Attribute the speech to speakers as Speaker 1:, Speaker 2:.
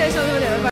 Speaker 1: 谢谢秀秀姐的关